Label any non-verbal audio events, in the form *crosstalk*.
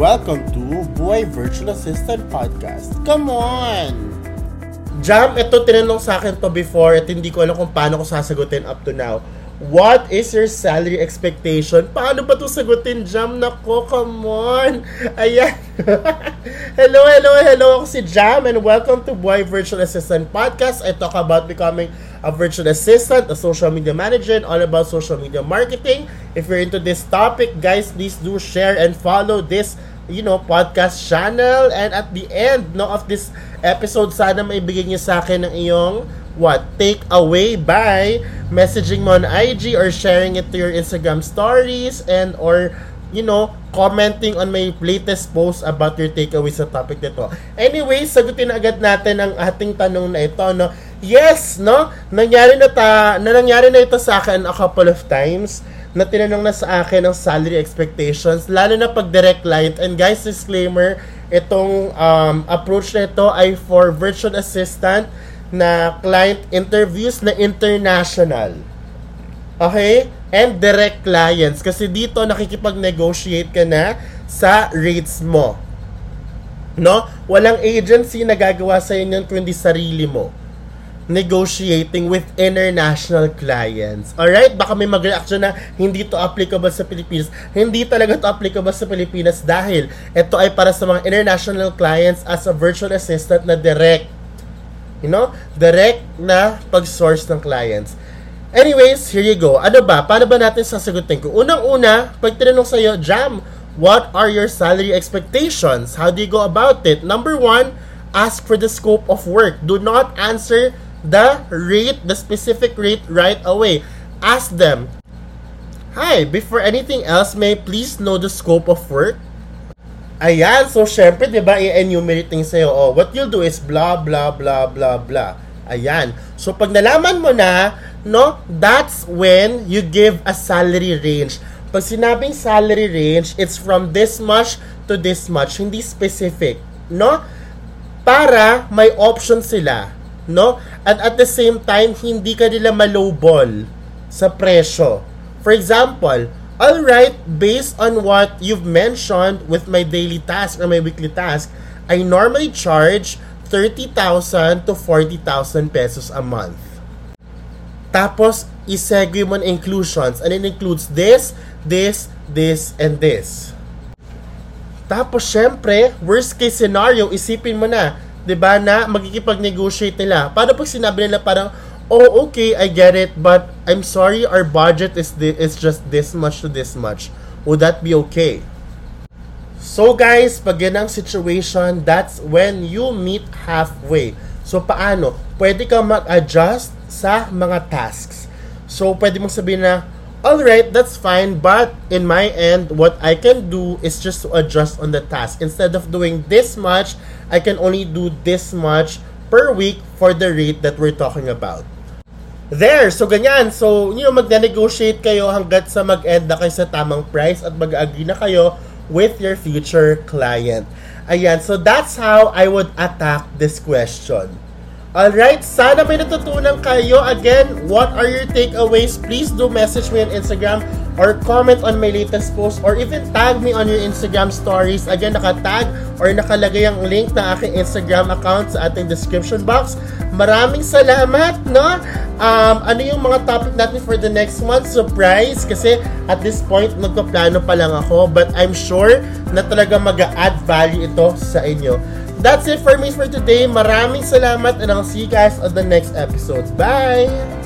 Welcome to Boy Virtual Assistant Podcast. Come on! Jam, ito tinanong sa akin to before at hindi ko alam kung paano ko sasagutin up to now. What is your salary expectation? Paano ba ito sagutin, Jam? Nako, come on! Ayan. *laughs* hello, hello, hello. Ako si Jam and welcome to Boy Virtual Assistant Podcast. I talk about becoming a virtual assistant, a social media manager, and all about social media marketing. If you're into this topic, guys, please do share and follow this you know, podcast channel. And at the end no, of this episode, sana maibigay niyo sa akin ng iyong what take away by messaging mo on IG or sharing it to your Instagram stories and or you know commenting on my latest post about your takeaway sa topic nito. Anyway, sagutin agad natin ang ating tanong na ito no. Yes, no? Nangyari na ta na nangyari na ito sa akin a couple of times na tinanong na sa akin ang salary expectations, lalo na pag direct client. And guys, disclaimer, itong um, approach na ito ay for virtual assistant na client interviews na international. Okay? And direct clients. Kasi dito nakikipag-negotiate ka na sa rates mo. No? Walang agency na gagawa sa inyo kundi sarili mo negotiating with international clients. Alright? Baka may mag-reaction na hindi to applicable sa Pilipinas. Hindi talaga to applicable sa Pilipinas dahil ito ay para sa mga international clients as a virtual assistant na direct. You know? Direct na pag-source ng clients. Anyways, here you go. Ano ba? Paano ba natin sasagutin ko? Unang-una, pag tinanong sa'yo, Jam, what are your salary expectations? How do you go about it? Number one, ask for the scope of work. Do not answer the rate, the specific rate right away. Ask them, Hi, before anything else, may please know the scope of work? Ayan, so syempre, di ba, i-enumerate ng sa'yo, oh, what you'll do is blah, blah, blah, blah, blah. Ayan. So, pag nalaman mo na, no, that's when you give a salary range. Pag sinabing salary range, it's from this much to this much, hindi specific, no? Para may option sila no? At at the same time, hindi ka nila malowball sa presyo. For example, all right, based on what you've mentioned with my daily task or my weekly task, I normally charge 30,000 to 40,000 pesos a month. Tapos, isegue mo inclusions and it includes this, this, this, and this. Tapos, syempre, worst case scenario, isipin mo na, 'di ba, na magkikipag-negotiate nila. Paano pag sinabi nila parang, "Oh, okay, I get it, but I'm sorry, our budget is this, is just this much to this much." Would that be okay? So guys, pag yan ang situation, that's when you meet halfway. So paano? Pwede kang mag-adjust sa mga tasks. So pwede mong sabihin na, Alright, that's fine, but in my end, what I can do is just to adjust on the task. Instead of doing this much, I can only do this much per week for the rate that we're talking about. There! So, ganyan. So, you know, mag-negotiate kayo hanggat sa mag-end na kayo sa tamang price at mag-agree na kayo with your future client. Ayan. So, that's how I would attack this question. Alright, sana may natutunan kayo. Again, what are your takeaways? Please do message me on Instagram or comment on my latest post or even tag me on your Instagram stories. Again, nakatag or nakalagay ang link ng aking Instagram account sa ating description box. Maraming salamat, no? Um, ano yung mga topic natin for the next month? Surprise! Kasi at this point, nagpaplano pa lang ako. But I'm sure na talaga mag-add value ito sa inyo. That's it for me for today. Maraming salamat and I'll see you guys on the next episode. Bye!